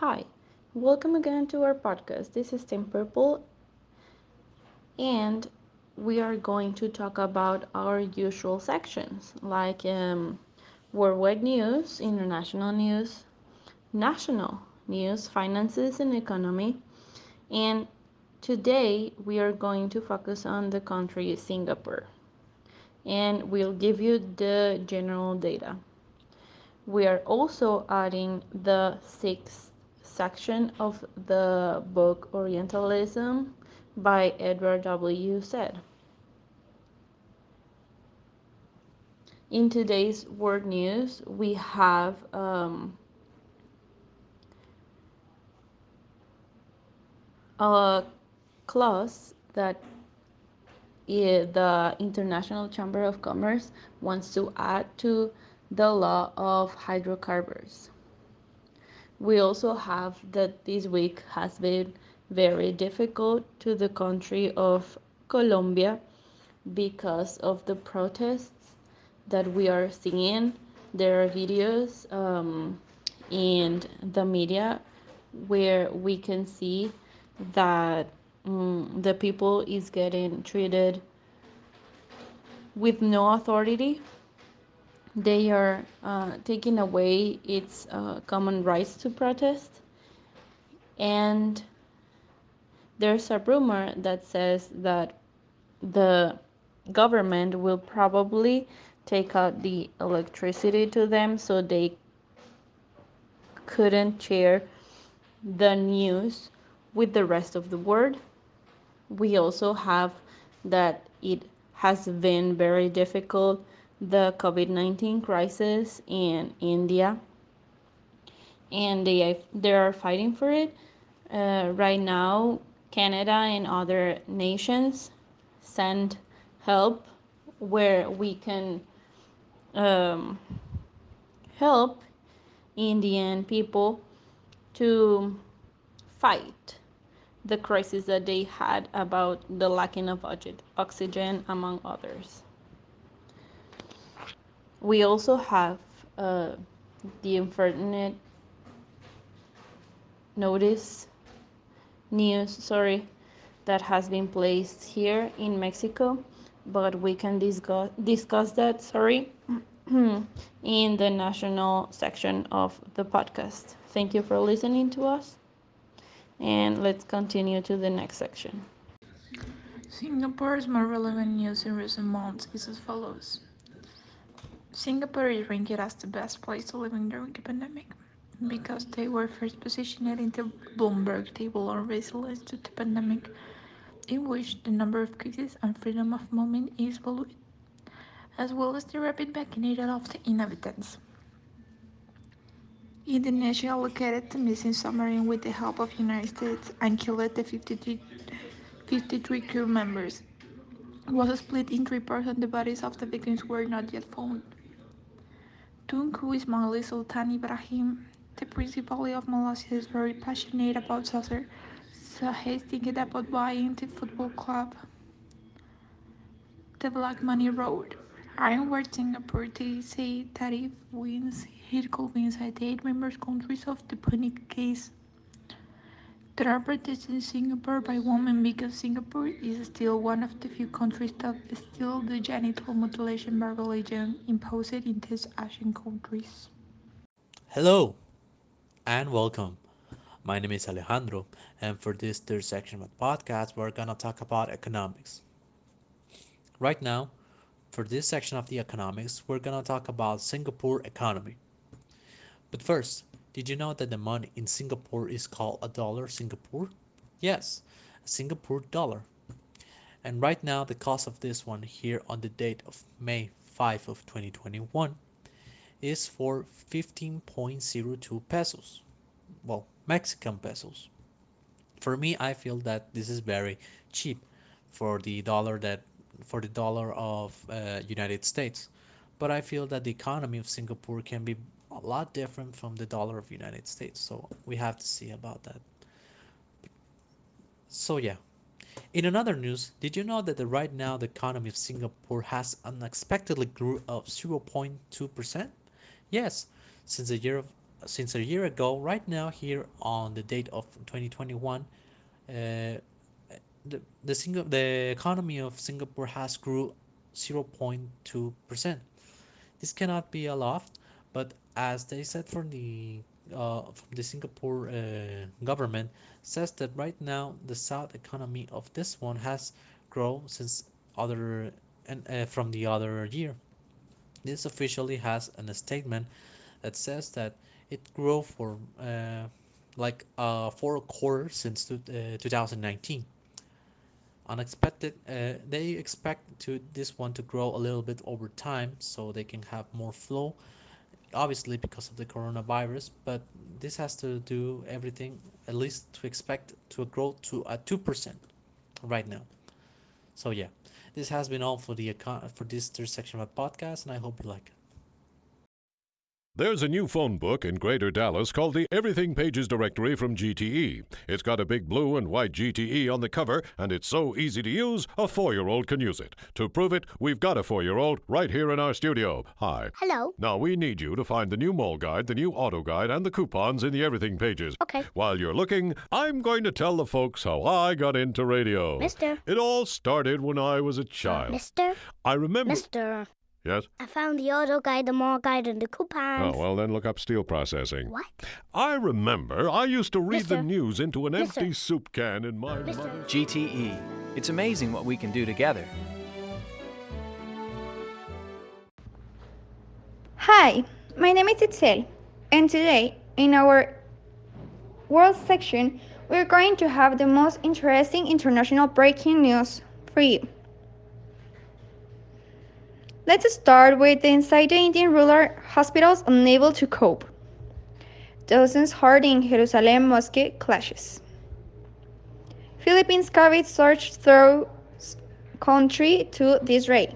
Hi, welcome again to our podcast. This is Tim Purple, and we are going to talk about our usual sections like um, worldwide news, international news, national news, finances, and economy. And today we are going to focus on the country Singapore, and we'll give you the general data. We are also adding the sixth section of the book Orientalism by Edward W. Said. In today's world news, we have um, a clause that the International Chamber of Commerce wants to add to the law of hydrocarbons. We also have that this week has been very difficult to the country of Colombia because of the protests that we are seeing. There are videos um, in the media where we can see that um, the people is getting treated with no authority they are uh, taking away its uh, common rights to protest and there's a rumor that says that the government will probably take out the electricity to them so they couldn't share the news with the rest of the world. We also have that it has been very difficult the COVID 19 crisis in India and they, they are fighting for it. Uh, right now, Canada and other nations send help where we can um, help Indian people to fight the crisis that they had about the lacking of oxygen, among others. We also have uh, the unfortunate notice news, sorry, that has been placed here in Mexico, but we can discuss discuss that, sorry, in the national section of the podcast. Thank you for listening to us. And let's continue to the next section. Singapore's more relevant news in recent months is as follows. Singapore is ranked as the best place to live in during the pandemic because they were first positioned in the Bloomberg table on resilience to the pandemic, in which the number of cases and freedom of movement is valued, as well as the rapid vaccination of the inhabitants. Indonesia located the missing submarine with the help of United States and killed the 53, 53 crew members. It was split in three parts and the bodies of the victims were not yet found. Tunku Ismail Sultan Ibrahim, the principal of Malaysia, is very passionate about soccer, so he's thinking about buying the football club. The Black Money Road. Ironware Singapore, they say that if wins, be inside the eight member countries of the punic case. There are in Singapore by women because Singapore is still one of the few countries that still the genital mutilation by religion imposed in these Asian countries. Hello and welcome. My name is Alejandro, and for this third section of the podcast, we're gonna talk about economics. Right now, for this section of the economics, we're gonna talk about Singapore economy. But first, did you know that the money in Singapore is called a dollar Singapore? Yes, a Singapore dollar. And right now, the cost of this one here on the date of May 5 of 2021 is for 15.02 pesos. Well, Mexican pesos. For me, I feel that this is very cheap for the dollar that for the dollar of uh, United States. But I feel that the economy of Singapore can be a lot different from the dollar of United States. So we have to see about that. So yeah. In another news, did you know that the, right now the economy of Singapore has unexpectedly grew of 0.2%? Yes, since the year of since a year ago, right now here on the date of 2021, uh, the the single the economy of Singapore has grew 0.2 percent. This cannot be a lot, but as they said from the uh, from the Singapore uh, government says that right now the south economy of this one has grown since other and uh, from the other year. This officially has an statement that says that it grew for uh, like uh, four quarters since uh, 2019 unexpected uh, they expect to this one to grow a little bit over time so they can have more flow obviously because of the coronavirus but this has to do everything at least to expect to grow to a 2% right now. So yeah this has been all for the account for this third section of our podcast and i hope you like it There's a new phone book in Greater Dallas called the Everything Pages Directory from GTE. It's got a big blue and white GTE on the cover, and it's so easy to use, a four year old can use it. To prove it, we've got a four year old right here in our studio. Hi. Hello. Now, we need you to find the new mall guide, the new auto guide, and the coupons in the Everything Pages. Okay. While you're looking, I'm going to tell the folks how I got into radio. Mister. It all started when I was a child. Mister. I remember. Mister. Yes? I found the auto guide, the mall guide, and the coupons. Oh, well, then look up steel processing. What? I remember I used to read the news into an Mister. empty soup can in my Mister. mother's. GTE. It's amazing what we can do together. Hi, my name is Itzel, and today in our World section, we're going to have the most interesting international breaking news for you. Let's start with the inside the Indian ruler hospitals unable to cope. Dozens in Jerusalem mosque clashes. Philippines COVID surge through country to disarray.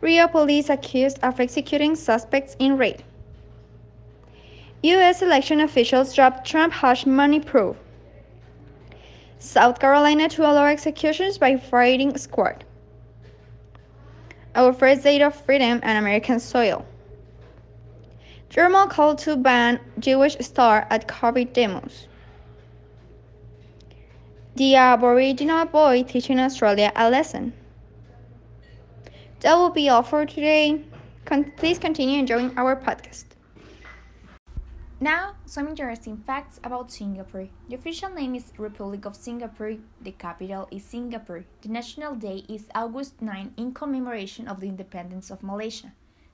Rio police accused of executing suspects in raid. U.S. election officials dropped Trump hush money probe. South Carolina to allow executions by firing squad. Our first date of freedom on American soil. German called to ban Jewish star at COVID demos. The Aboriginal boy teaching Australia a lesson. That will be all for today. Con- please continue enjoying our podcast. Now, some interesting facts about Singapore. The official name is Republic of Singapore. The capital is Singapore. The national day is August 9 in commemoration of the independence of Malaysia.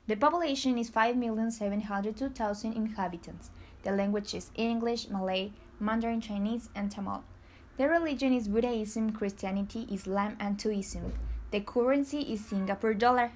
The population is 5,702,000 inhabitants. The language is English, Malay, Mandarin Chinese, and Tamil. The religion is Buddhism, Christianity, Islam, and Taoism. The currency is Singapore dollar.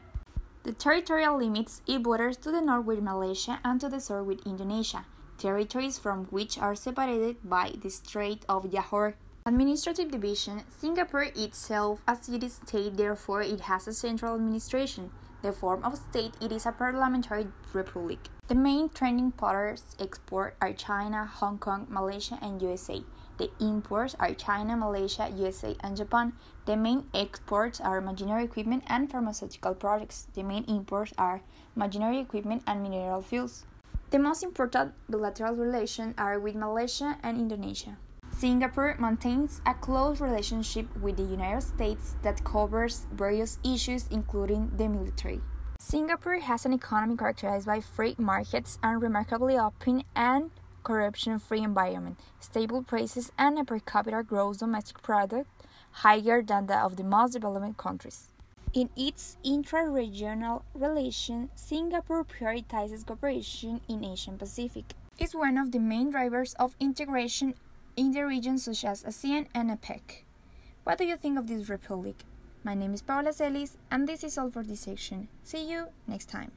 The territorial limits it borders to the north with Malaysia and to the south with Indonesia, territories from which are separated by the Strait of Johor. Administrative division Singapore itself a city state, therefore it has a central administration. The form of state it is a parliamentary republic. The main trading partners export are China, Hong Kong, Malaysia, and USA. The imports are China, Malaysia, USA, and Japan. The main exports are machinery equipment and pharmaceutical products. The main imports are machinery equipment and mineral fuels. The most important bilateral relations are with Malaysia and Indonesia. Singapore maintains a close relationship with the United States that covers various issues, including the military. Singapore has an economy characterized by free markets and remarkably open and corruption free environment, stable prices, and a per capita gross domestic product higher than that of the most developed countries. In its intra regional relations, Singapore prioritizes cooperation in Asian Pacific. It's one of the main drivers of integration in the region such as ASEAN and APEC. What do you think of this republic? My name is Paula Celis, and this is all for this section. See you next time.